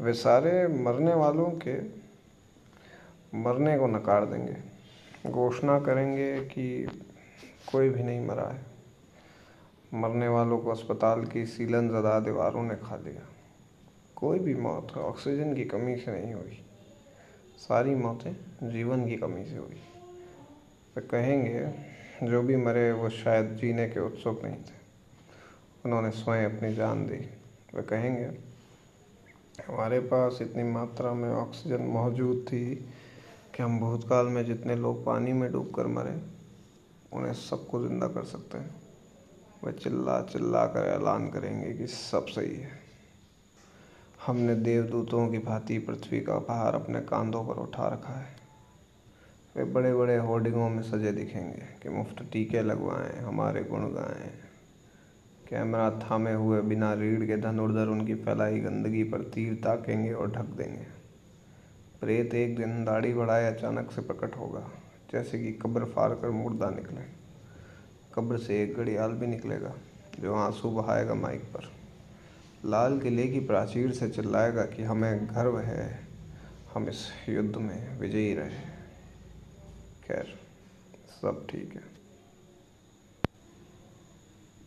वे सारे मरने वालों के मरने को नकार देंगे। घोषणा करेंगे कि कोई भी नहीं मरा है। मरने वालों को अस्पताल की सीलन ज़दा दीवारों ने खा लिया। कोई भी मौत ऑक्सीजन की कमी से नहीं हुई। सारी मौतें जीवन की कमी से हुई। वे कहेंगे, जो भी मरे वो शायद जीने के उत्सुक नहीं थे। उन्होंने स्वयं अपनी जान दी। वे कहेंगे हमारे पास इतनी मात्रा में ऑक्सीजन मौजूद थी कि हम भूतकाल में जितने लोग पानी में डूब कर मरे, उन्हें सबको ज़िंदा कर सकते हैं। वह चिल्ला चिल्ला कर ऐलान करेंगे कि सब सही है। हमने देवदूतों की भांति पृथ्वी का भार अपने कांधों पर उठा रखा है। वे बड़े बड़े होर्डिंगों में सजे दिखेंगे कि मुफ़्त टीके लगवाएँ, हमारे गुण गाएँ। कैमरा थामे हुए बिना रीढ़ के धनुर्धर उनकी फैलाई गंदगी पर तीर ताकेंगे और ढक देंगे। प्रेत एक दिन दाढ़ी बढ़ाए अचानक से प्रकट होगा, जैसे कि कब्र फाड़ कर मुर्दा निकले। कब्र से एक घड़ियाल भी निकलेगा, जो आँसू बहाएगा माइक पर। लाल किले की प्राचीर से चिल्लाएगा कि हमें गर्व है, हम इस युद्ध में विजयी रहे। खैर, सब ठीक है।